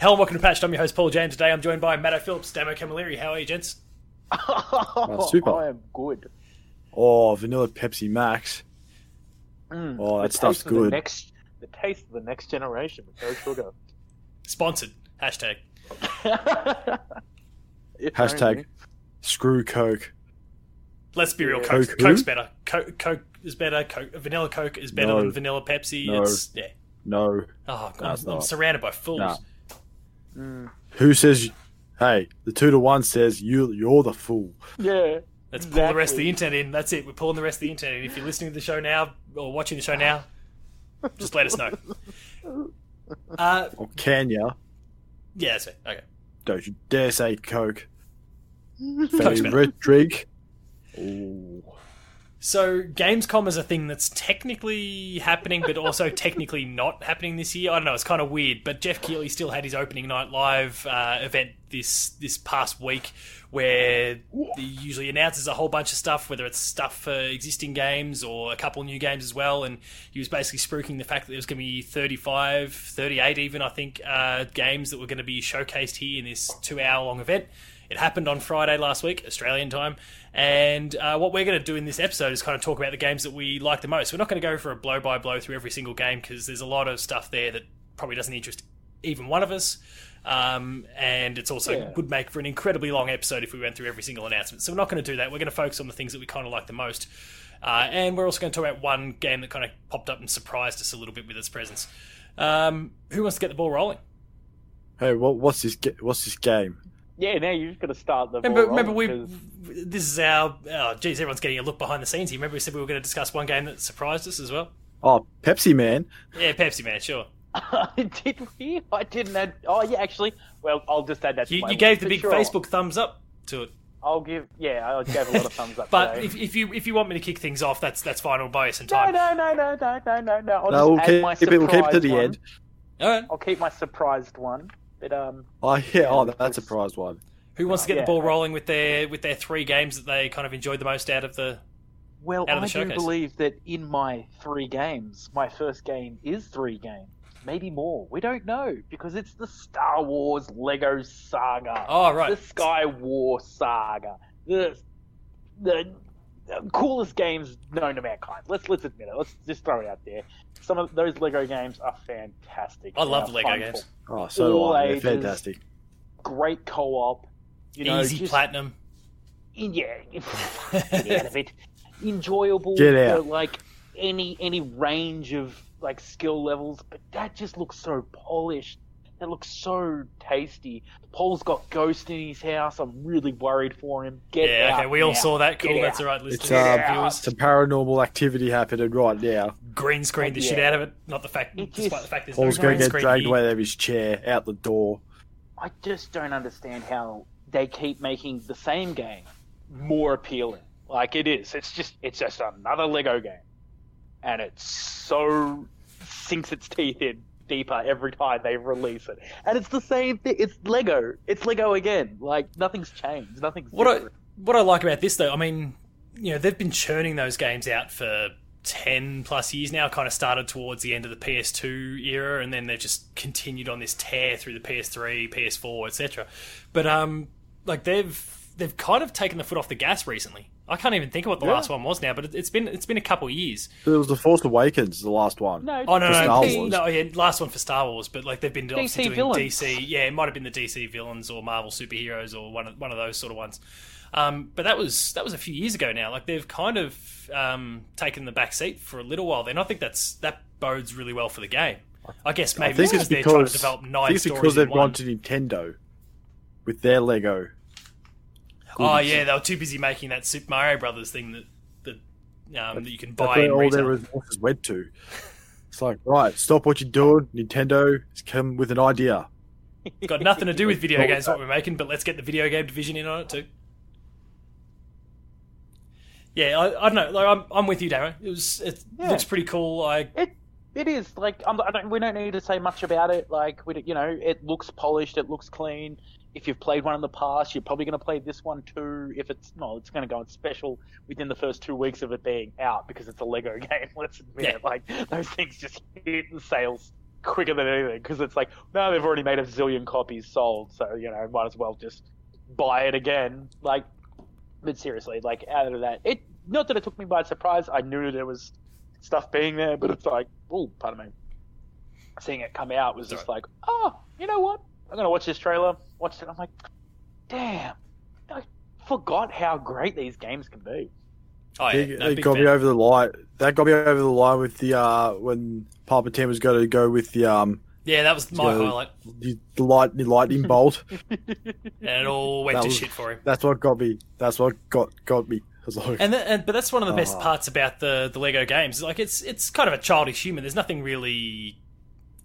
Hello, welcome to Patched. I'm your host, Paul James. Today I'm joined by Matto Phillips, Damo Camilleri. How are you, gents? Oh, super. I am good. Oh, vanilla Pepsi Max. Mm, Oh, that stuff's taste of the good. next, the taste of the next generation with no sugar. Sponsored. Hashtag. Hashtag only. screw Coke. Let's be real. Yeah. Coke, Coke? Coke's better. Coke, Coke is better. Coke, vanilla Coke is better No. than vanilla Pepsi. No. It's yeah. No. Oh god, No, I'm, I'm not. surrounded by fools. Nah. Mm, Who says? Hey, the two to one says you. You're the fool. yeah. Let's pull the rest of the internet in. That's it. We're pulling the rest of the internet in. If you're listening to the show now or watching the show now, just let us know. Uh, Or can ya? yeah, that's it. Okay. Don't you dare say Coke. Coke's better. Favorite drink? Ooh. So Gamescom is a thing that's technically happening, but also technically not happening this year. I don't know. It's kind of weird. But Geoff Keighley still had his opening night live uh, event this this past week, where he usually announces a whole bunch of stuff, whether it's stuff for existing games or a couple new games as well. And he was basically spruiking the fact that there was going to be 35, 38 even, I think, uh, games that were going to be showcased here in this two hour long event. It happened on Friday last week, Australian time. And uh, what we're going to do in this episode is kind of talk about the games that we like the most. We're not going to go for a blow by blow through every single game because there's a lot of stuff there that probably doesn't interest even one of us. Um, and it's also Yeah. would make for an incredibly long episode if we went through every single announcement. So we're not going to do that. We're going to focus on the things that we kind of like the most. Uh, and we're also going to talk about one game that kind of popped up and surprised us a little bit with its presence. Um, who wants to get the ball rolling? Hey, what, what's this? What's this game? Yeah, now you've got to start the. Remember, remember we. rolling, 'cause- This is our. Oh, geez, everyone's getting a look behind the scenes here. Remember, we said we were going to discuss one game that surprised us as well. Oh, Pepsi Man. Yeah, Pepsi Man, sure. Did we? I didn't add. Oh yeah, actually. Well, I'll just add that. To You, my you gave list, the big sure. Facebook thumbs up to it. I'll give. Yeah, I gave a lot of thumbs up. But today. if, if you if you want me to kick things off, that's that's fine. I'll buy you some time. no, no, no, no, no, no, no. I'll No, we'll add keep, my keep it. We'll keep it to the one. end. All right. I'll keep my surprised one. But um, Oh yeah. Oh, Yeah, that's a it's- prize one. Who wants to get Yeah. the ball rolling with their with their three games that they kind of enjoyed the most out of the? well, Out of I the do showcase. believe that in my three games, my first game is three games, maybe more. We don't know because it's the Star Wars Lego Saga. Oh right. the Sky War Saga, the the coolest games known to mankind. Let's let's admit it. Let's just throw it out there. Some of those Lego games are fantastic. I They love Lego games. Oh, so do All I. They're ages. fantastic. Great co-op. You know, Easy just, platinum. Yeah, get out of it. Enjoyable. Get for, out. like any any range of like skill levels, but that just looks so polished. That looks so tasty. Paul's got Ghost in his house. I'm really worried for him. Get Yeah. out Okay. We all saw that. Cool. Get That's out. all right. It's Listeners, Yeah. viewers. some paranormal activity happening right now. Green screen the oh, shit out of it. Not the fact, It despite just- the fact there's Paul's no going to get dragged here. away out of his chair, out the door. I just don't understand how they keep making the same game more appealing. Like it is. It's just it's just another Lego game. And it so sinks its teeth in deeper every time they release it. And it's the same thing. It's Lego. It's Lego again. Like nothing's changed. Nothing's What I what I like about this though, I mean, you know, they've been churning those games out for ten plus years now. Kind of started towards the end of the PS2 era, and then they've just continued on this tear through the PS3, PS4, etc. But um, like they've they've kind of taken the foot off the gas recently. I can't even think of what the Yeah. last one was now, but it, it's been it's been a couple years. It was the Force Awakens, the last one. No, Oh no, no, Star no, Wars. no, yeah, last one for Star Wars, but like they've been obviously doing villains. DC. Yeah, it might have been the DC villains or Marvel superheroes or one of one of those sort of ones. Um, but that was that was a few years ago now. Like they've kind of um, taken the back seat for a little while. Then I think that's that bodes really well for the game. I guess maybe I think because it's they're trying to because, develop I think it's stories because they've one. gone to Nintendo with their Lego. Oh yeah, they were too busy making that Super Mario Brothers thing that that um, that you can buy where in all retail. their resources went to. It's like, right, stop what you're doing. Nintendo has come with an idea. Got nothing to do with video games what we're making, but let's get the video game division in on it too. Yeah, I, I don't know. Like, I'm, I'm with you, Darren. It was it Yeah. looks pretty cool. I It it is like I'm, I don't, we don't need to say much about it. Like we, you know, it looks polished, it looks clean. If you've played one in the past, you're probably going to play this one too. If it's no, it's going to go on special within the first two weeks of it being out because it's a Lego game. Let's admit Yeah. it. Like those things just hit the sales quicker than anything because it's like now they've already made a zillion copies sold, so you know might as well just buy it again. Like, but seriously, like out of that, it not that it took me by surprise. I knew there was stuff being there, but it's like, oh, pardon me, seeing it come out was just like, oh, you know what? I'm gonna watch this trailer. Watch it. I'm like, damn, I forgot how great these games can be. Oh yeah, It, no, it got fan. me over the line. That got me over the line with the uh when Palpatine was going to go with the um Yeah, that was my Yeah. highlight, the, the light the lightning bolt. and it all went That to was- shit for him. That's what got me. That's what got got me. I was like, And, th- and but that's one of the best Oh. parts about the the Lego games. Like it's it's kind of a childish humor. There's nothing really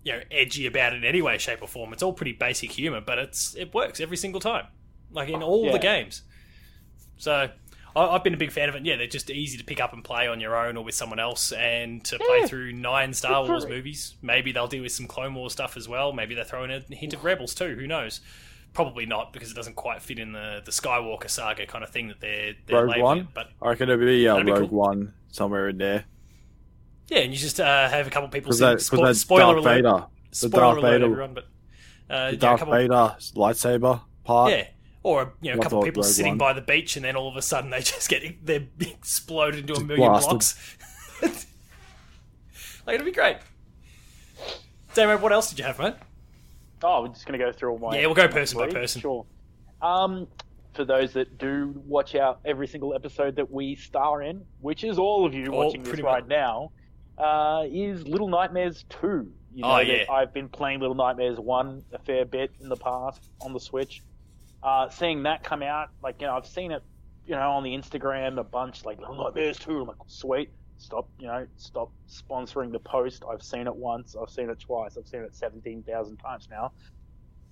you know edgy about it in any way, shape, or form. It's all pretty basic humor, but it's it works every single time, like in all Yeah. the games. So I, I've been a big fan of it. Yeah, they're just easy to pick up and play on your own or with someone else, and to play through nine Star Wars movies. Maybe they'll deal with some Clone Wars stuff as well. Maybe they're throwing a hint of Rebels too. Who knows? Probably not because it doesn't quite fit in the, the Skywalker saga kind of thing that they're, they're Rogue labeling One? But I reckon it'll be uh, That'd be Rogue cool. One somewhere in there Yeah, and you just uh, have a couple people because sing. that, 'cause Spo- spoiler Darth alert! Vader, Spoiler Darth alert, Vader, everyone. But uh, the yeah, a Darth couple, Vader lightsaber part. yeah, or you know, a couple all people Rogue sitting One. by the beach, and then all of a sudden they just get they explode into a million blasted. blocks. like it'll be great. Damon, what else did you have, mate? Oh, we're just gonna go through all my. Yeah, we'll go person by person. Sure. Um, for those that do watch out every single episode that we star in, which is all of you All- watching this pretty right much. now, uh, is Little Nightmares two. You know Oh, yeah. I've been playing Little Nightmares one a fair bit in the past on the Switch. Uh, seeing that come out, like you know, I've seen it, you know, on the Instagram a bunch, like Little Nightmares two. I'm like, sweet. Stop, you know, stop sponsoring the post. I've seen it once. I've seen it twice. I've seen it seventeen thousand times now.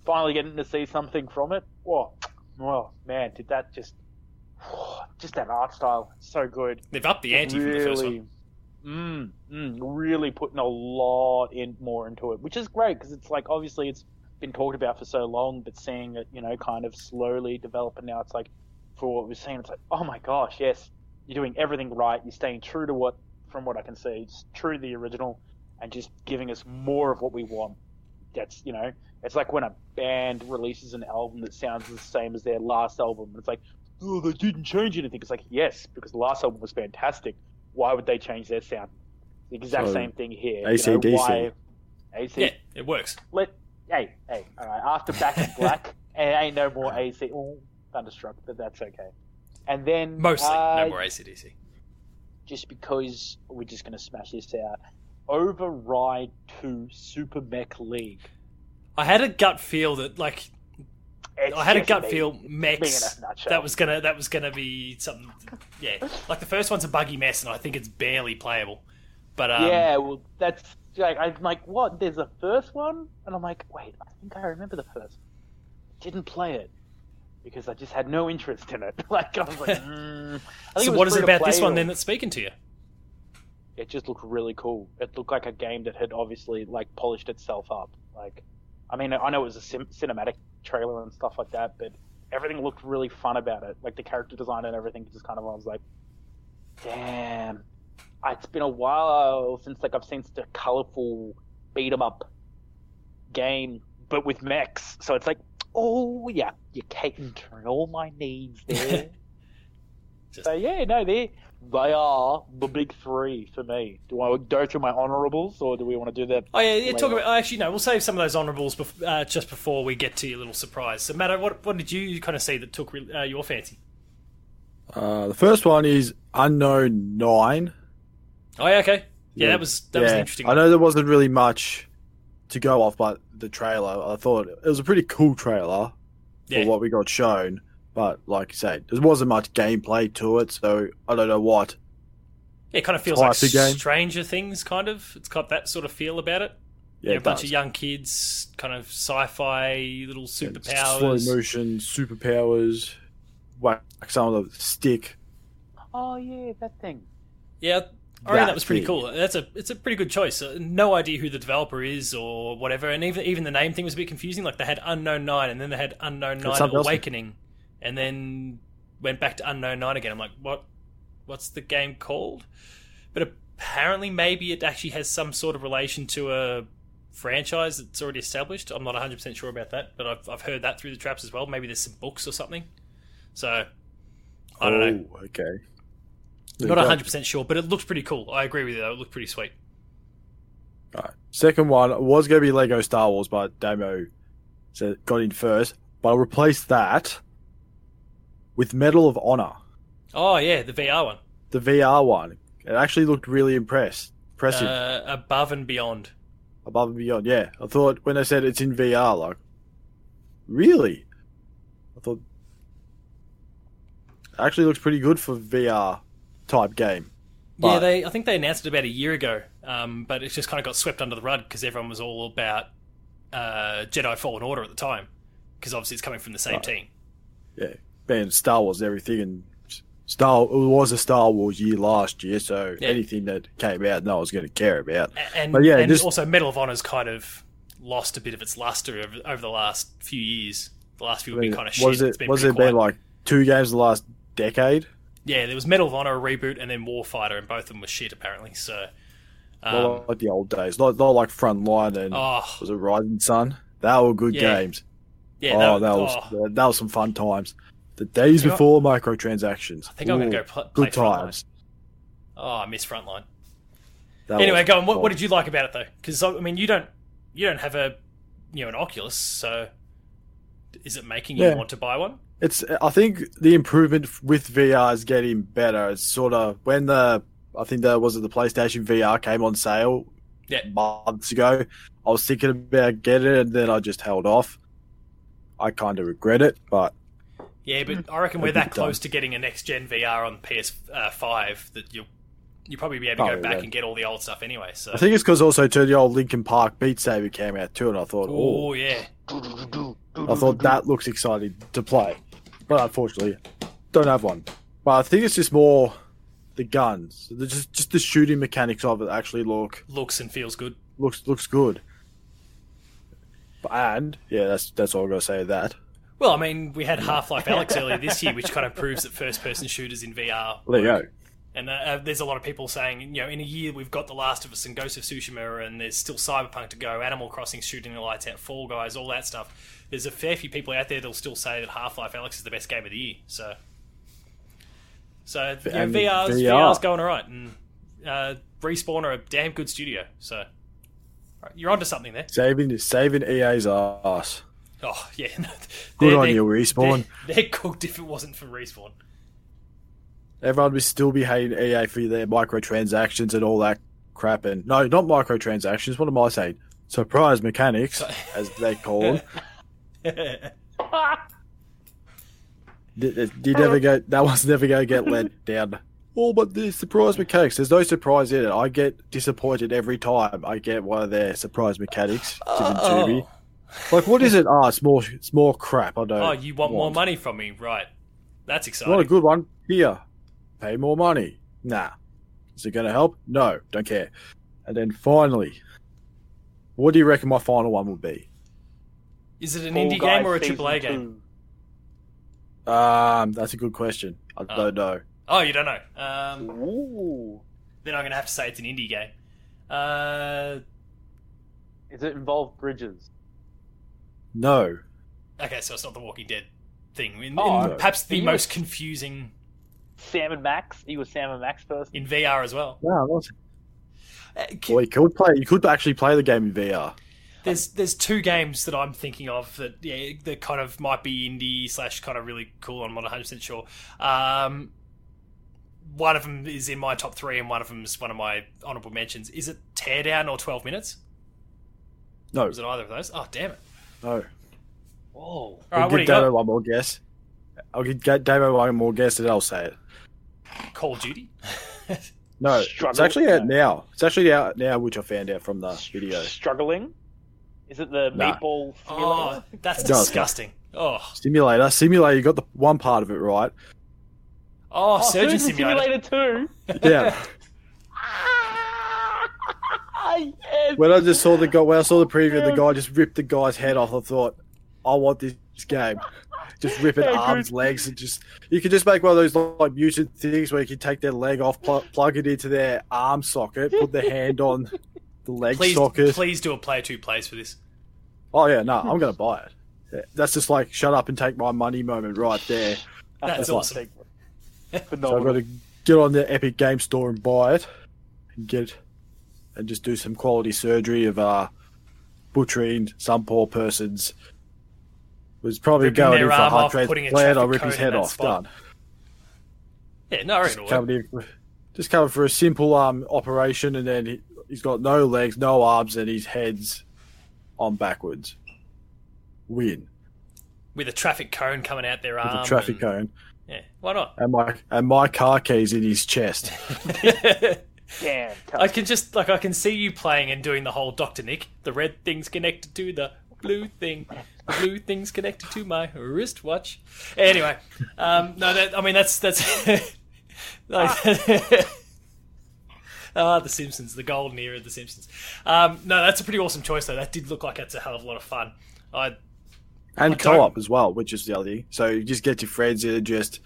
Finally getting to see something from it. What? Oh man, did that just, just that art style, so good They've upped the ante from the first one. Mm, mm, really putting a lot in more into it, which is great because it's like obviously it's been talked about for so long, but seeing it, you know, kind of slowly develop, and now it's like for what we've seen, it's like, oh my gosh, yes, you're doing everything right. You're staying true to what, from what I can see, it's true to the original, and just giving us more of what we want. That's you know, it's like when a band releases an album that sounds the same as their last album. It's like, oh, they didn't change anything. It's like, yes, because the last album was fantastic. Why would they change their sound? The exact So, same thing here. you know, AC/DC. why- AC. Yeah, it works. Let hey hey. All right. After Back in Black, it ain't no more AC. Oh, Thunderstruck, but that's okay. And then Mostly, uh, no more ACDC. just because we're just going to smash this out. Override 2 Super Mech League. I had a gut feel that like It's I had a gut me feel in that was gonna that was gonna be something. Yeah, like the first one's a buggy mess, and I think it's barely playable. But um, yeah, well, that's like I'm like, what? There's a first one, and I'm like, wait, I think I remember the first. Didn't play it because I just had no interest in it. like I was like, mm. I think so what is it about this one or- then that's speaking to you? It just looked really cool. It looked like a game that had obviously like polished itself up. Like, I mean, I know it was a sim- cinematic trailer and stuff like that, but everything looked really fun about it. Like the character design and everything, just kind of I was like, damn. It's been a while since like I've seen such a colorful beat 'em up game, but with mechs. So it's like, oh yeah, you're catering all my needs there. Just- so yeah, no, they they are the big three for me. Do I go through my honorables, or do we want to do that? Oh yeah, yeah. Talk about. Actually, no. We'll save some of those honourables bef- uh, just before we get to your little surprise. So, Matt, what what did you kind of see that took re- uh, your fancy? Uh, the first one is Unknown Nine. Oh yeah, okay. Yeah, that was that was an interesting. I One. know there wasn't really much to go off, but the trailer, I thought it was a pretty cool trailer Yeah. for what we got shown. But like you said, there wasn't much gameplay to it, so I don't know what. Yeah, it kind of feels like Type of game. Stranger Things, kind of. It's got that sort of feel about it. Yeah, Yeah, a it bunch does. of young kids, kind of sci-fi little superpowers, Slow motion, superpowers, whack some of the stick. Oh yeah, that thing. Yeah, I reckon that That was pretty thing. cool. That's a it's a pretty good choice. Uh, no idea who the developer is or whatever, and even even the name thing was a bit confusing. Like they had Unknown Nine, and then they had Unknown Nine something else. And then went back to Unknown Nine again. I'm like, what? What's the game called? But apparently, maybe it actually has some sort of relation to a franchise that's already established. I'm not 100 percent sure about that, but I've I've heard that through the traps as well. Maybe there's some books or something. So I don't know. Oh, okay. There Not 100 percent sure, but it looks pretty cool. I agree with you. though. It looked pretty sweet. Right. Second one was going to be Lego Star Wars, but Damo said got in first. But I replaced that with Medal of Honor, Oh yeah, the VR one, the VR one. It actually looked really impressed, impressive, uh, above and beyond. above and beyond. Yeah, I thought when they said it's in VR, like, really? I thought it actually looks pretty good for VR type game. yeah, they. I think they announced it about a year ago, um, but it just kind of got swept under the rug because everyone was all about uh, Jedi Fallen Order at the time, because obviously it's coming from the same Right. team. Yeah, being Star Wars and everything, and Star it was a Star Wars year last year, so Yeah. anything that came out, no one's going to care about. And, But yeah, and just- also Medal of Honor's kind of lost a bit of its luster over, over the last few years. The last few have been kind of shit. was it been was it been like two games the last decade? Yeah, there was Medal of Honor, a reboot, and then Warfighter, and both of them were shit apparently. So, um, Not like the old days, not, not like Frontline and oh was it Rising Sun? That were good Yeah. games. yeah, oh, that, that was oh, that was some fun times. The days think I- before microtransactions. I think I'm going to go pl- play good Frontline. times. Oh, I miss Frontline. That anyway, go on. What, what did you like about it though? Because I mean, you don't you don't have a you know an Oculus, so is it making you Yeah. want to buy one? It's. I think the improvement with VR is getting better. It's sort of when the I think that was it the PlayStation VR came on sale Yeah. months ago. I was thinking about getting it, and then I just held off. I kind of regret it, but Yeah, but hmm. I reckon we're That'd be that close to getting a next gen VR on PS5 that you'll you probably be able to Oh, go back yeah. and get all the old stuff anyway. So, I think it's because also too the old Linkin Park Beat Saber came out too, and I thought, oh, oh yeah, I thought that looks exciting to play, but unfortunately, don't have one. But I think it's just more the guns, the, just just the shooting mechanics of it actually look looks and feels good. looks looks good. And yeah, that's that's all I gotta say. of That Well, I mean, we had Half Life Alyx earlier this year, which kind of proves that first person shooters in VR. there you go. And uh, uh, there's a lot of people saying, you know, in a year we've got The Last of Us and Ghost of Tsushima, and there's still Cyberpunk to go, Animal Crossing shooting the lights out, Fall Guys, all that stuff. There's a fair few people out there that'll still say that Half Life Alyx is the best game of the year. So, so you know, VR's, VR. VR's going alright, and uh, Respawn are a damn good studio. So, right, you're onto something there. Saving saving EA's ass. Oh yeah, Good They're- on you, Respawn. They're, they're cooked if it wasn't for Respawn. Everyone would still be hating EA for their microtransactions and all that crap. And no, not microtransactions. What am I saying? Surprise mechanics, as they call them. Did, did you never go? That one's never going to get let down. Oh, but the surprise mechanics. There's no surprise in it. I get disappointed every time I get one of their surprise mechanics given to me. Like, what is it? Ah, it's more. It's more crap. I don't. Oh, you want more money from me, right? That's exciting. Not a good one. Here, pay more money. Nah. Is it going to help? No, don't care. And then finally, what do you reckon my final one will be? Is it an Fall indie Guys game or a Season AAA game? two. Um, that's a good question. I Oh. don't know. Oh, you don't know. Um, Ooh. then I'm going to have to say it's an indie game. Uh, Does it involve bridges? No. okay, so it's not the Walking Dead thing. In, Oh, in no. perhaps the You- most confusing Sam and Max? Are you a Sam and Max person? in VR as well. No, not. Uh, c- Well, you could play. You could actually play the game in VR. there's there's two games that I'm thinking of that yeah that kind of might be indie slash kind of really cool. I'm not 100 percent sure. Um, one of them is in my top three, and one of them is one of my honorable mentions. Is it Teardown or 12 Minutes? No, Was it either of those? Oh damn it! No. Whoa. All I'll right, what do give you got? Damo one more guess. I'll give Ga- Damo one more guess, and I'll say it. Call of Duty. No, it's actually out No. now. It's actually out now, which I found out from the video. Struggling? Is it the Nah. meatball oh, that's It disgusting. Oh, Simulator, simulator. You got the one part of it right. oh, Oh, Surgeon Surgeon Simulator. Simulator 2? Yeah. yes! when I just saw the guy, when I saw the preview, the guy just ripped the guy's head off. I thought, I want this game. Just ripping Yeah, arms, good. legs, and just you could just make one of those like mutant things where you can take their leg off, pl- plug it into their arm socket, put the hand on the leg Please, socket. please do a player two plays for this. Oh yeah, no, I'm gonna buy it. That's just like shut up and take my money moment right there. That's what- awesome. So I've got to get on the Epic Game Store and buy it, and get and just do some quality surgery of uh, butchering some poor person's. Was probably Ripping going in for heart off, putting a transplant. I'll rip his head off. spot. Done. Yeah, no, I Just coming in, for- just coming for a simple um operation, and then he, he's got no legs, no arms, and his head's on backwards. Win with a traffic cone coming out their with arm. a traffic and- cone, Yeah, why not? and my and my car keys in his chest. Damn. I can just like I can see you playing and doing the whole Doctor Nick. The red thing's connected to the blue thing. The blue thing's connected to my wristwatch. Anyway, um, no, that I mean that's that's. like, Ah, The Simpsons, the golden era of The Simpsons. Um, no, that's a pretty awesome choice, though. That did look like it's a hell of a lot of fun. I And I don't- co-op as well, which is the other thing. So you just get your friends in and just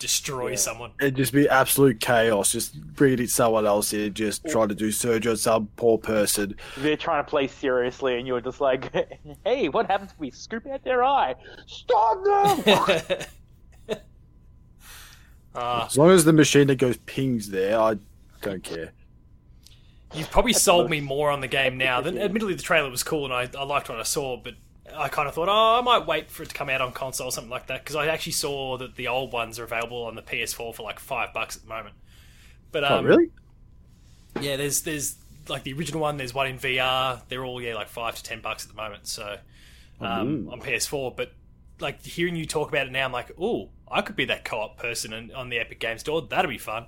destroy Yeah. someone. it'd just be absolute chaos. Just bringing someone else in, just trying to do surgery on some poor person. They're trying to play seriously, and you're just like, "Hey, what happens if we scoop out their eye? Stop them!" Ah, As long as the machine that goes pings there, I don't care. You've probably sold me more on the game now. Than, admittedly, the trailer was cool and I, I liked what I saw, but I kind of thought, oh, I might wait for it to come out on console or something like that because I actually saw that the old ones are available on the PS4 for like five bucks at the moment. But oh, um, really? Yeah, there's there's like the original one. There's one in VR. They're all yeah like five to ten bucks at the moment. So um, Ooh. on PS4, but like hearing you talk about it now, I'm like, oh, I could be that co-op person in, on the Epic Games Store. That'd be fun.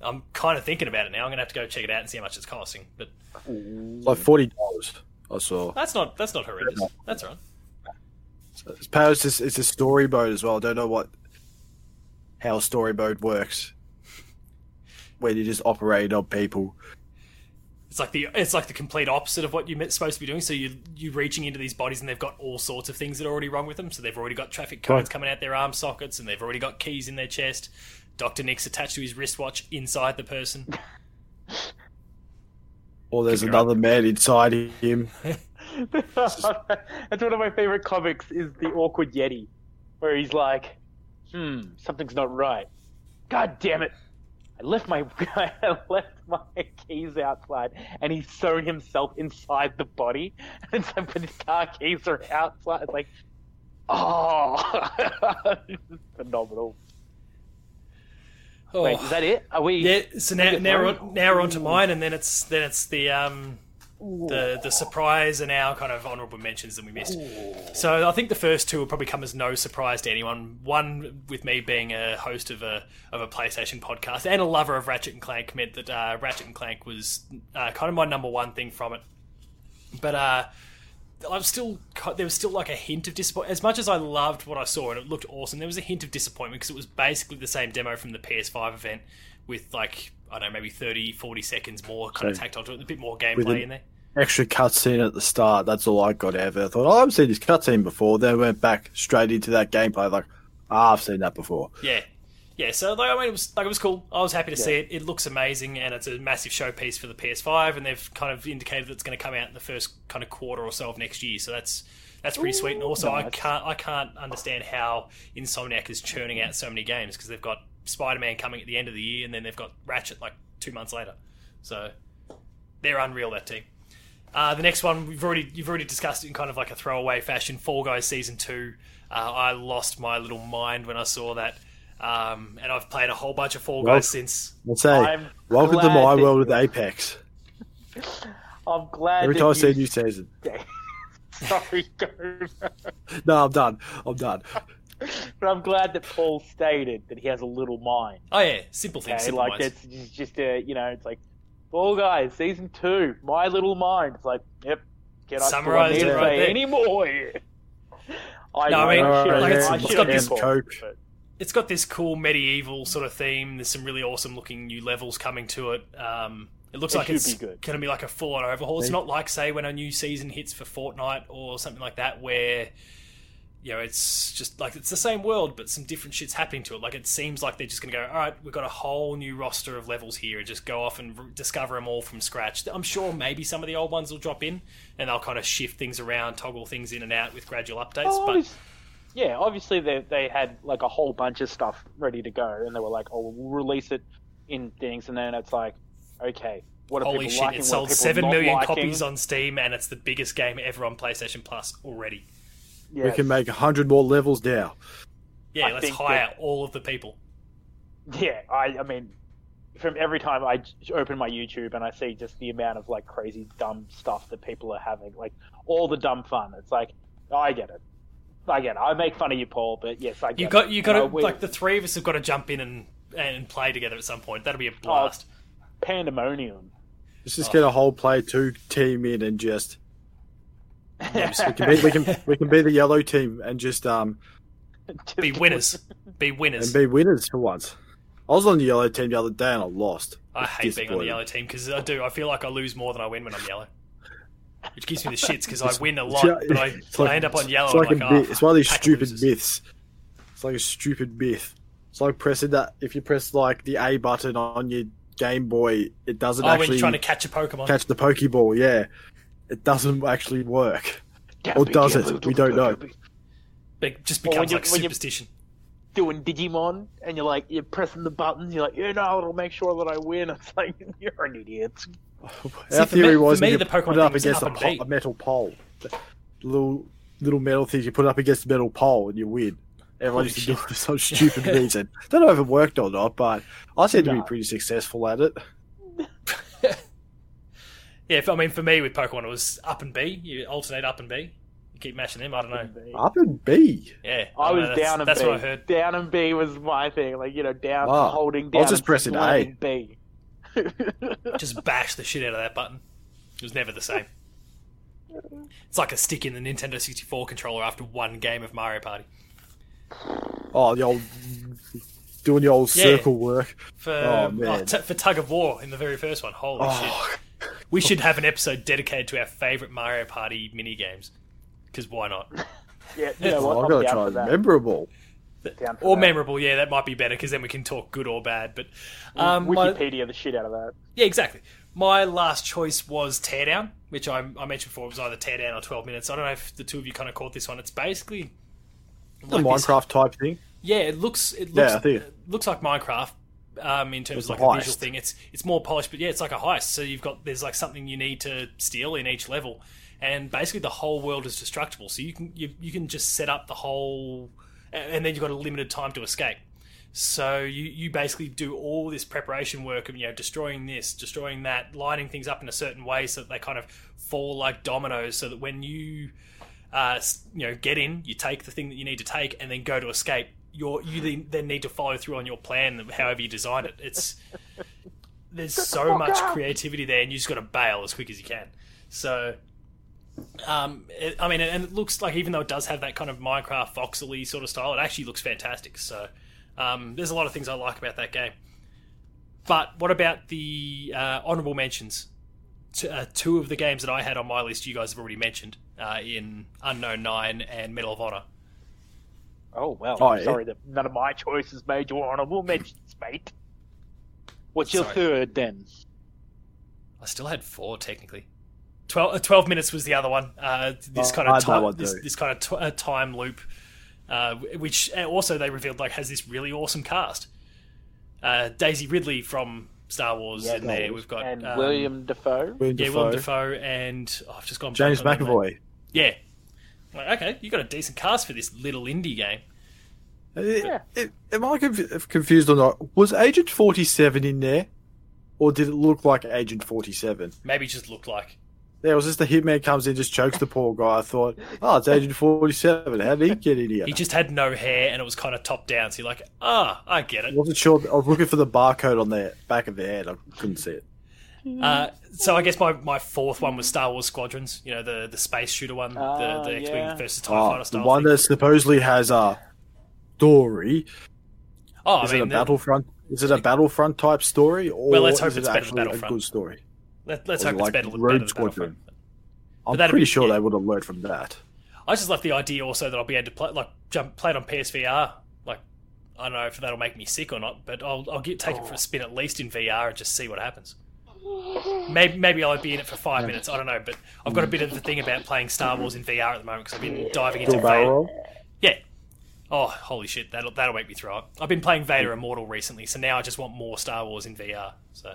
I'm kind of thinking about it now. I'm gonna have to go check it out and see how much it's costing. But like forty dollars. I saw. that's not that's not horrendous. That's all right. It's Powers. It's, it's a story mode as well. I don't know what how story mode works. Where you just operate on people. It's like the it's like the complete opposite of what you're supposed to be doing. So you you reaching into these bodies and they've got all sorts of things that are already wrong with them. So they've already got traffic cones Right. coming out their arm sockets and they've already got keys in their chest. Doctor Nick's attached to his wristwatch inside the person. Or there's another man inside him. That's one of my favorite comics. Is the awkward Yeti, where he's like, "Hmm, something's not right. God damn it! I left my I left my keys outside, and he's sewn himself inside the body, and so but his car keys are outside. It's like, oh, phenomenal. Oh. Wait, is that it? Are we? Yeah, so now now we're on, now we're on to mine, and then it's then it's the um the the surprise and our kind of honourable mentions that we missed. So I think the first two will probably come as no surprise to anyone. One with me being a host of a of a PlayStation podcast and a lover of Ratchet and Clank meant that uh, Ratchet and Clank was uh, kind of my number one thing from it. But uh, I'm still there was still like a hint of disappointment. As much as I loved what I saw and it looked awesome, there was a hint of disappointment because it was basically the same demo from the PS5 event with like I don't know maybe 30, 40 seconds more kind of So- tacked onto it, a bit more gameplay in there. Extra cutscene at the start. That's all I got out of it. I thought, oh, I've seen this cutscene before. Then went back straight into that gameplay. Like, ah, I've seen that before. Yeah, yeah. So like, I mean, it was like it was cool. I was happy to see it. It looks amazing, and it's a massive showpiece for the PS5. And they've kind of indicated that it's going to come out in the first kind of quarter or so of next year. So that's that's pretty sweet. And also, I can't I can't understand how Insomniac is churning out so many games because they've got Spider-Man coming at the end of the year, and then they've got Ratchet like two months later. So they're unreal that team. Uh, the next one we've already you've already discussed it in kind of like a throwaway fashion. Fall Guys season two. Uh, I lost my little mind when I saw that, um, and I've played a whole bunch of Fall Well- Guys since. Let's say, I'm welcome to my that world with Apex. I'm glad. Every time I you- see a new season. Sorry, go. No, I'm done. I'm done. but I'm glad that Paul stated that he has a little mind. Oh yeah, simple things. Okay, simple like minds. that's just, just a you know, it's like, Fall Guys season two, My Little Mind. It's like, yep, can I Summarised do I need it right say there. any more? here? I, No, I mean, I should- like, I it's- should it's got have this been coke. but- It's got this cool medieval sort of theme. There's some really awesome looking new levels coming to it. Um, it looks It like it's going to be like a full on overhaul. It's not like say when a new season hits for Fortnite or something like that, where you know, it's just like it's the same world, but some different shit's happening to it. Like it seems like they're just going to go, all right, we've got a whole new roster of levels here, and just go off and r- discover them all from scratch. I'm sure maybe some of the old ones will drop in, and they'll kind of shift things around, toggle things in and out with gradual updates. Oh, but yeah, obviously they they had like a whole bunch of stuff ready to go, and they were like, "Oh, we'll release it in things," and then it's like, "Okay, what are holy people shit, liking? it what are sold people seven liking? copies on Steam, and it's the biggest game ever on PlayStation Plus already. Yeah, We can make hundred more levels now. Yeah, I let's hire that- all of the people. yeah. I I mean, from every time I open my YouTube and I see just the amount of like crazy dumb stuff that people are having, like all the dumb fun. It's like, oh, I get it. I get it. I make fun of you, Paul, but yes, I get You got it. you got to know, like the three of us have got to jump in and and play together at some point. That'll be a blast. pandemonium. Let's just Oh. get a whole play two team in and just we can be we can we can be the yellow team and just um be winners, be winners. and be winners for once. I was on the yellow team the other day and I lost. I It's hate being on the yellow team because I do. I feel like I lose more than I win when I'm yellow, which gives me the shits because I win a lot, like- but I, it's like- I end up on yellow. It's like, I'm a like, myth. "Oh, it's one of these stupid losers." myths. It's like a stupid myth. It's like pressing that if you press like the A button on your Game Boy, it doesn't Oh, when actually you're trying to catch a Pokemon. catch the Pokeball. Yeah, it doesn't actually work. Or Gabby, does it? We don't know. Gabby. It just Or when becomes you- like when superstition. Doing Digimon, and you're like, you're pressing the buttons. You're like, you know, it'll make sure that I win. It's like you're an idiot. See, Our theory me- was for me, you the put Pokemon it up against a, up and po- a metal pole. The little little metal things you put it up against the metal pole and you win. Everyone Holy used to do it for some stupid reason. Don't know if it worked or not, but I seem to be pretty successful at it. Yeah, if, I mean for me with Pokemon, it was up and B. You alternate up and B. You keep mashing them. I don't know. Up and B. Yeah, I don't was know, that's, down and That's B. what I heard. Down and B was my thing. Like you know, down Wow. holding I down. was just and pressing slamming B. Just bash the shit out of that button. It was never the same. It's like a stick in the Nintendo 64 controller after one game of Mario Party. Oh, the old doing the old Yeah. circle work. For Oh, um, oh man. oh, t- for tug of war in the very first one. Holy oh. shit! Oh, We should have an episode dedicated to our favorite Mario Party mini games. Because why not? yeah, you know what? I've I'm got to down try that. memorable. Down Or that. memorable, yeah, that might be better because then we can talk good or bad. But um, my- Wikipedia the shit out of that. Yeah, exactly. My last choice was Teardown, which I, I mentioned before. It was either Teardown or 12 Minutes. I don't know if the two of you kind of caught this one. It's basically The like this- Minecraft type thing. yeah, it looks it looks I think- it looks like Minecraft um, in terms It's of like a visual thing. It's it's more polished, but yeah, it's like a heist. So you've got there's like something you need to steal in each level, and basically the whole world is destructible. So you can you, you can just set up the whole, and then you've got a limited time to escape. So you, you basically do all this preparation work of you know destroying this, destroying that, lining things up in a certain way so that they kind of fall like dominoes. So that when you uh, you know get in, you take the thing that you need to take, and then go to escape. You're, you then, then need to follow through on your plan, however you design it. It's there's so much creativity there, and you just got to bail as quick as you can. So, um, it, I mean, and it looks like even though it does have that kind of Minecraft voxely sort of style, it actually looks fantastic. So, um, there's a lot of things I like about that game. But what about the uh, honorable mentions? T- uh, two of the games that I had on my list, you guys have already mentioned uh, in Unknown Nine and Medal of Honor. Oh well. Oh, yeah. sorry that none of my choices made your honourable mentions, mate. What's your Sorry. third then? I still had four technically. 12, uh, 12 minutes was the other one. Uh, this Oh, kind of time, one this, this kind of t- uh, time loop, uh, which uh, also they revealed like has this really awesome cast. Uh, Daisy Ridley from Star Wars in there. We've got and um, William Dafoe. William yeah, Dafoe, Willem Dafoe, and oh, I've just gone James blank on name. McAvoy. Yeah, like, okay, you got a decent cast for this little indie game. Uh, it- Am I conf- confused or not? Was Agent 47 in there? Or did it look like Agent 47? Maybe just looked like. Yeah, it was just the hitman comes in, just chokes the poor guy. I thought, oh, it's Agent 47. How did he get in here? He just had no hair and it was kind of top down. So you're like, ah, I get it. I wasn't sure. I was looking for the barcode on the back of the head. I couldn't see it. Uh, so I guess my, my fourth one was Star Wars Squadrons. You know, the the space shooter one, Ah, the, the X-wing yeah. versus Tie Oh, Fighter the style. one thing. that supposedly has a story. oh, Is I mean, it a the- Battlefront? Is it a Battlefront type story, or Well, let's hope is it's it better than actually a good story? Let, us hope it's like better, Rogue better than Squadron. I'm pretty be- sure yeah. they would have learned from that. I just like the idea also that I'll be able to play like jump play it on PSVR. Like I don't know if that'll make me sick or not, but I'll I'll get take it for a spin at least in VR and just see what happens. Maybe maybe I'll be in it for five minutes. I don't know, but I've got a bit of the thing about playing Star Wars in VR at the moment because I've been diving into Vader. Yeah. Oh, holy shit! That'll that'll make me throw up. I've been playing Vader Immortal recently, so now I just want more Star Wars in VR. So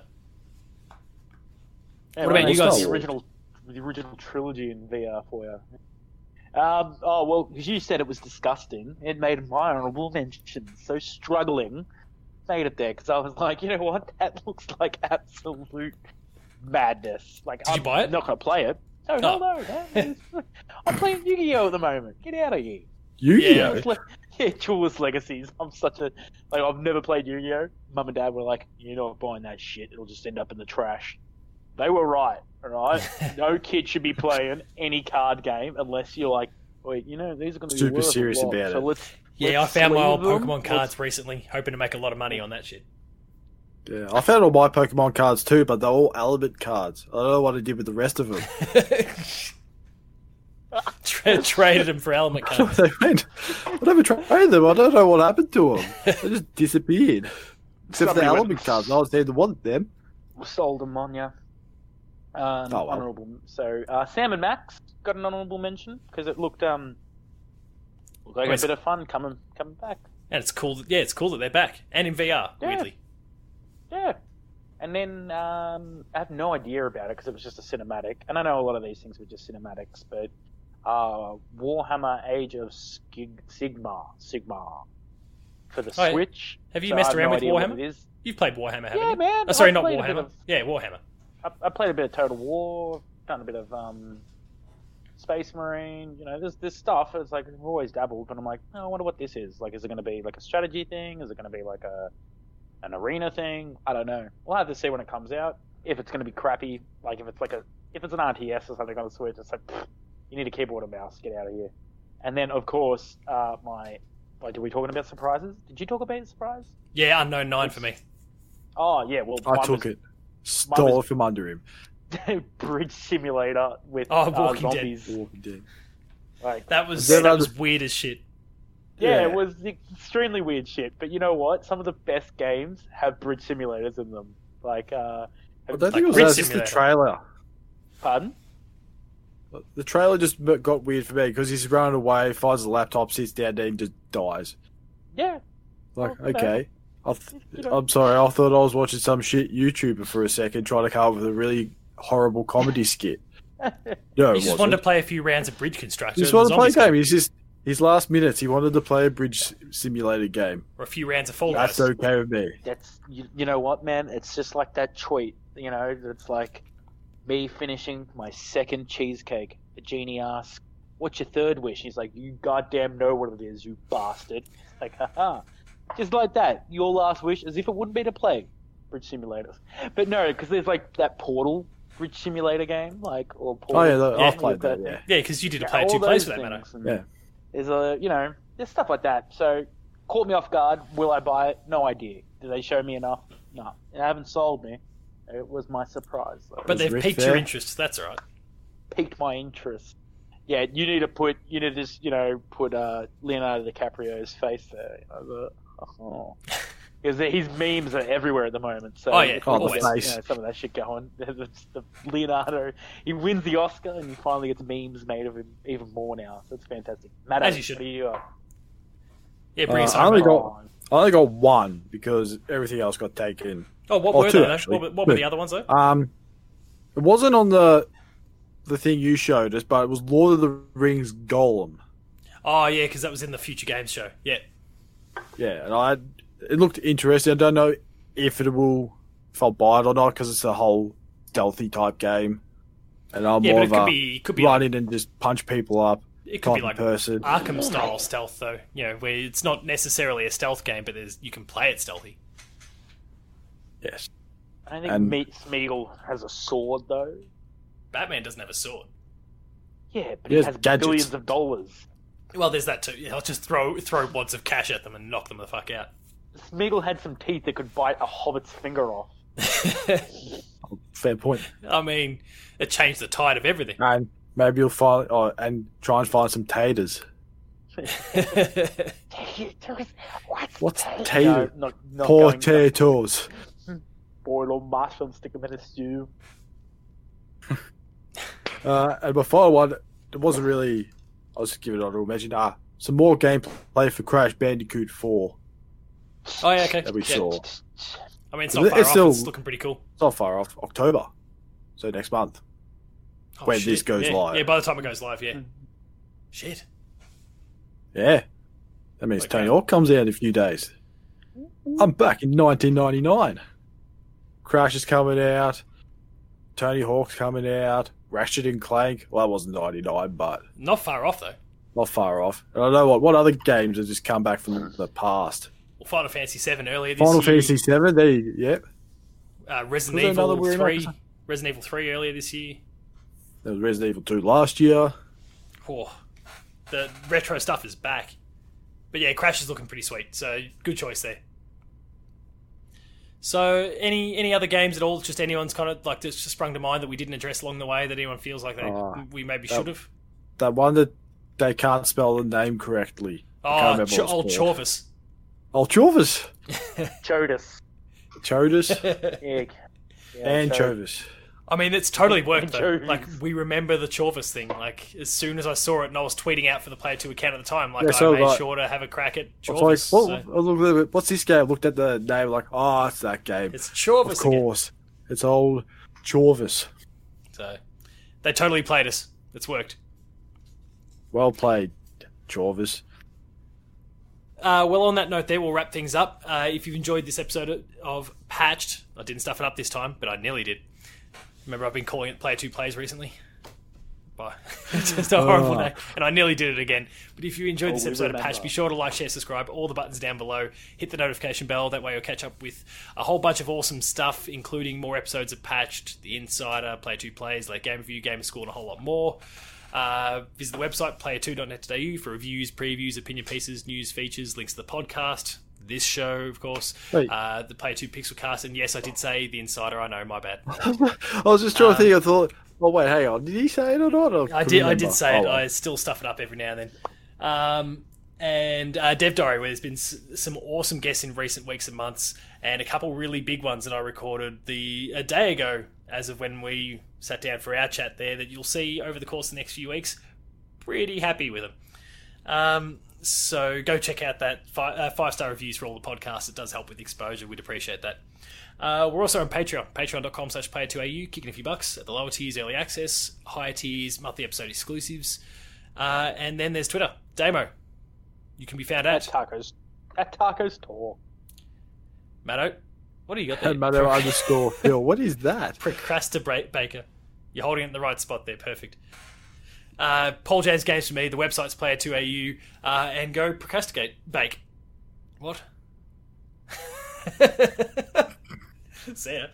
Yeah, What well, about you Star guys? The original, the original trilogy in VR for you. Um, oh well, because you said it was disgusting. It made my honourable mention. So struggling, made it there because I was like, you know what? That looks like absolute madness. Like, Did I'm buy it? Not gonna play it. No, no, Oh. no. no. I'm playing Yu-Gi-Oh at the moment. Get out of here. Yu-Gi-Oh. Duelist Le- yeah, Duelist Legacies. I'm such a like. I've never played Yu-Gi-Oh. Mum and Dad were like, "You're not buying that shit. It'll just end up in the trash." They were right. All right. no kid should be playing any card game unless you're like, wait, you know, these are going to be Super worth a serious lot, about so it. Let's, yeah, I let's found my sleeve old them. Pokemon Let's- cards recently, hoping to make a lot of money on that shit. Yeah, I found all my Pokemon cards too, but they're all element cards. I don't know what I did with the rest of them. Tra- traded them for element cards. they went. I never traded them. I don't know what happened to them. They just disappeared. Except for the Somebody element cards. I was there to want them. sold them on ya. Um, Oh, well. Honorable. So uh, Sam and Max got an honorable mention because it looked um looked like Wait, a bit of fun coming coming back. And it's cool. That, yeah, it's cool that they're back and in VR. Yeah. Weirdly, Yeah. And then um, I have no idea about it because it was just a cinematic. And I know a lot of these things were just cinematics, but uh, Warhammer Age of Skig- Sigmar, Sigmar, for the Oh. Switch. Have you So messed around no with Warhammer? You've played Warhammer, haven't Yeah, you? man. Oh, sorry, I've not played a bit Warhammer. of- Yeah, Warhammer. I, I played a bit of Total War, done a bit of um, Space Marine. You know, there's this stuff. It's like I've always dabbled, but I'm like, oh, I wonder what this is. Like, is it going to be like a strategy thing? Is it going to be like a an arena thing? I don't know. We'll have to see when it comes out. If it's going to be crappy, like if it's like a if it's an RTS or something on the Switch, it's like pfft, you need a keyboard and mouse. Get out of here. And then of course, uh, my like, are we talking about surprises? Did you talk about a surprise? Yeah, unknown nine for me. Oh yeah, well, I took was- it. Stole was- from under him. Bridge Simulator with Oh, uh, Walking Dead. Walking Dead. Like, That was that I was just- weird as shit. yeah, Yeah. it was extremely weird shit. But you know what? Some of the best games have bridge simulators in them. Like, uh, I don't think it was Grid that, it's just the trailer. pardon? The trailer just got weird for me because he's running away, finds the laptop, sits down there, and just dies. Yeah, Like, okay. Okay. I th- You know. I'm sorry, I thought I was watching some shit YouTuber for a second trying to come up with a really horrible comedy skit. No, He just wasn't. wanted to play a few rounds of bridge construction. He just wanted to play a zombies game. He's just his last minutes. He wanted to play a bridge simulated game. or a few rounds of Fall Guys. That's okay with me. that's you, you know what, man? It's just like that tweet. You know, it's like me finishing my second cheesecake. The genie asks, "What's your third wish?" He's like, "You goddamn know what it is, you bastard." Like, haha. Just like that. Your last wish, as if it wouldn't be to play bridge simulators. But no, because there's like that Portal bridge simulator game, like or Portal. Oh yeah, the- Yeah. I've played that. Yeah. Yeah, because you did a Yeah, play all two plays for that matter. Yeah. There's a you know there's stuff like that. So caught me off guard. Will I buy it? No idea. Did they show me enough? No. It haven't sold me. It was my surprise. Though. But they've Rick piqued there? your interest. That's all right. piqued my interest. Yeah, you need to put you need to just you know put uh, Leonardo DiCaprio's face there. You know, the, oh. Because his memes are everywhere at the moment. So Oh, yeah, if we Oh, the you know, some of that shit going. The, the Leonardo, he wins the Oscar and he finally gets memes made of him even more now. So it's fantastic. Matt, As you should. what you, uh, Yeah, bring Uh, us I only mate. got- I only got one because everything else got taken. Oh, what oh, were two, they? actually. What, were- what were the other ones though? Um, it wasn't on the the thing you showed us, but it was Lord of the Rings Gollum. Oh yeah, because that was in the Future Games show. Yeah. Yeah, and I it looked interesting. I don't know if it will if I'll buy it or not because it's a whole stealthy type game, and I'm Yeah, more but of it could a be it could be run like, in and just punch people up it could be like of person. Arkham style stealth though. You know, where it's not necessarily a stealth game, but there's you can play it stealthy. yes, I don't think And- Meat Smeagol has a sword though. Batman doesn't have a sword. Yeah, but He he has has billions of dollars. Well, there's that too. Yeah, I'll just throw throw wads of cash at them and knock them the fuck out. Smeagol had some teeth that could bite a hobbit's finger off. fair point. I mean, it changed the tide of everything. And Maybe you'll find oh, and try and find some taters. What's, What's tater? tater? No, not, not Poor going- taters. boil all mushrooms, stick them in a stew. Uh, and my final one, it wasn't really. I was just give it an honorable mention. Ah, some more gameplay for Crash Bandicoot 4 oh yeah, okay. that we Yeah. saw. I mean, it's not It's far off. still- It's looking pretty cool. It's not far off. October. So next month. Oh, When shit. this goes yeah. live. Yeah, by the time it goes live, yeah. Mm. Shit. Yeah. That means Okay. Tony Hawk comes out in a few days. I'm back in 1999. Crash is coming out. Tony Hawk's coming out. Ratchet and Clank. Well, that wasn't 99, but Not far off though. not far off. And I know what. What other games have just come back from the past? Well, Final Fantasy Seven earlier this Final year. Fantasy 7. There you, yep. Uh, Resident Evil Three. Resident Evil Three earlier this year. There was Resident Evil 2 last year. Oh, the retro stuff is back. But yeah, Crash is looking pretty sweet. So good choice there. So any any other games at all? Just anyone's kind of like just sprung to mind that we didn't address along the way that anyone feels like they Ah, we maybe should have. That one that they can't spell the name correctly. Oh, remember Ch- old it's called. Chorvis. Oh, Chovis. Chodus. Chodus. Egg. Yeah, and Chod- Chovis. I mean, it's totally worked though. Like we remember the Chorvis thing. Like as soon as I saw it, and I was tweeting out for the Player Two account at the time, like Yeah, I so made like- sure to have a crack at I like, Chorvis. what, so I what's this game? Looked at the name, like, oh, it's that game. it's Chorvis of again. course. It's old Chorvis. So they totally played us. It's worked. Well played, Chorvis. Uh, well, on that note, there we'll wrap things up. Uh, if you've enjoyed this episode of Patched, I didn't stuff it up this time, but I nearly did. Remember, I've been calling it Player Two Plays recently. Bye. it's just a horrible Oh. name, and I nearly did it again. But if you enjoyed Oh, this episode of. Patch, be sure to like, share, subscribe. All the buttons down below. Hit the notification bell. That way, you'll catch up with a whole bunch of awesome stuff, including more episodes of Patched, The Insider, Player Two Plays, like Game Review, Gamer School, and a whole lot more. Uh, visit the website player2.net.au for reviews, previews, opinion pieces, news, features, links to the podcast, this show, of course, uh, the Player 2 Pixelcast, and yes, I did say the Insider. I know, my bad. I was just trying to think. I thought, oh wait, hang on. Did he say it or not? I couldn't did. I did say it. Oh, I still stuff it up every now and then. Um, and uh, Dev Diary, where there's been s- some awesome guests in recent weeks and months, and a couple really big ones that I recorded the a day ago, as of when we sat down for our chat there. That you'll see over the course of the next few weeks. Pretty happy with them. Um, so go check out that fi- uh, five star reviews for all the podcasts. It does help with exposure. We'd appreciate that. Uh, we're also on Patreon, patreon.com slash player2au, kicking a few bucks. At the lower tiers, early access, higher tiers, monthly episode exclusives. Uh, and then there's Twitter, Damo. You can be found At at tacos. At tacos talk. Matto. What do you got there? And Mano underscore Phil. What is that? Procrastinate Baker. You're holding it in the right spot there. Perfect uh, Paul Jan's Games for me, the website's player2au, uh, and go procrastinate, bake. What? See ya.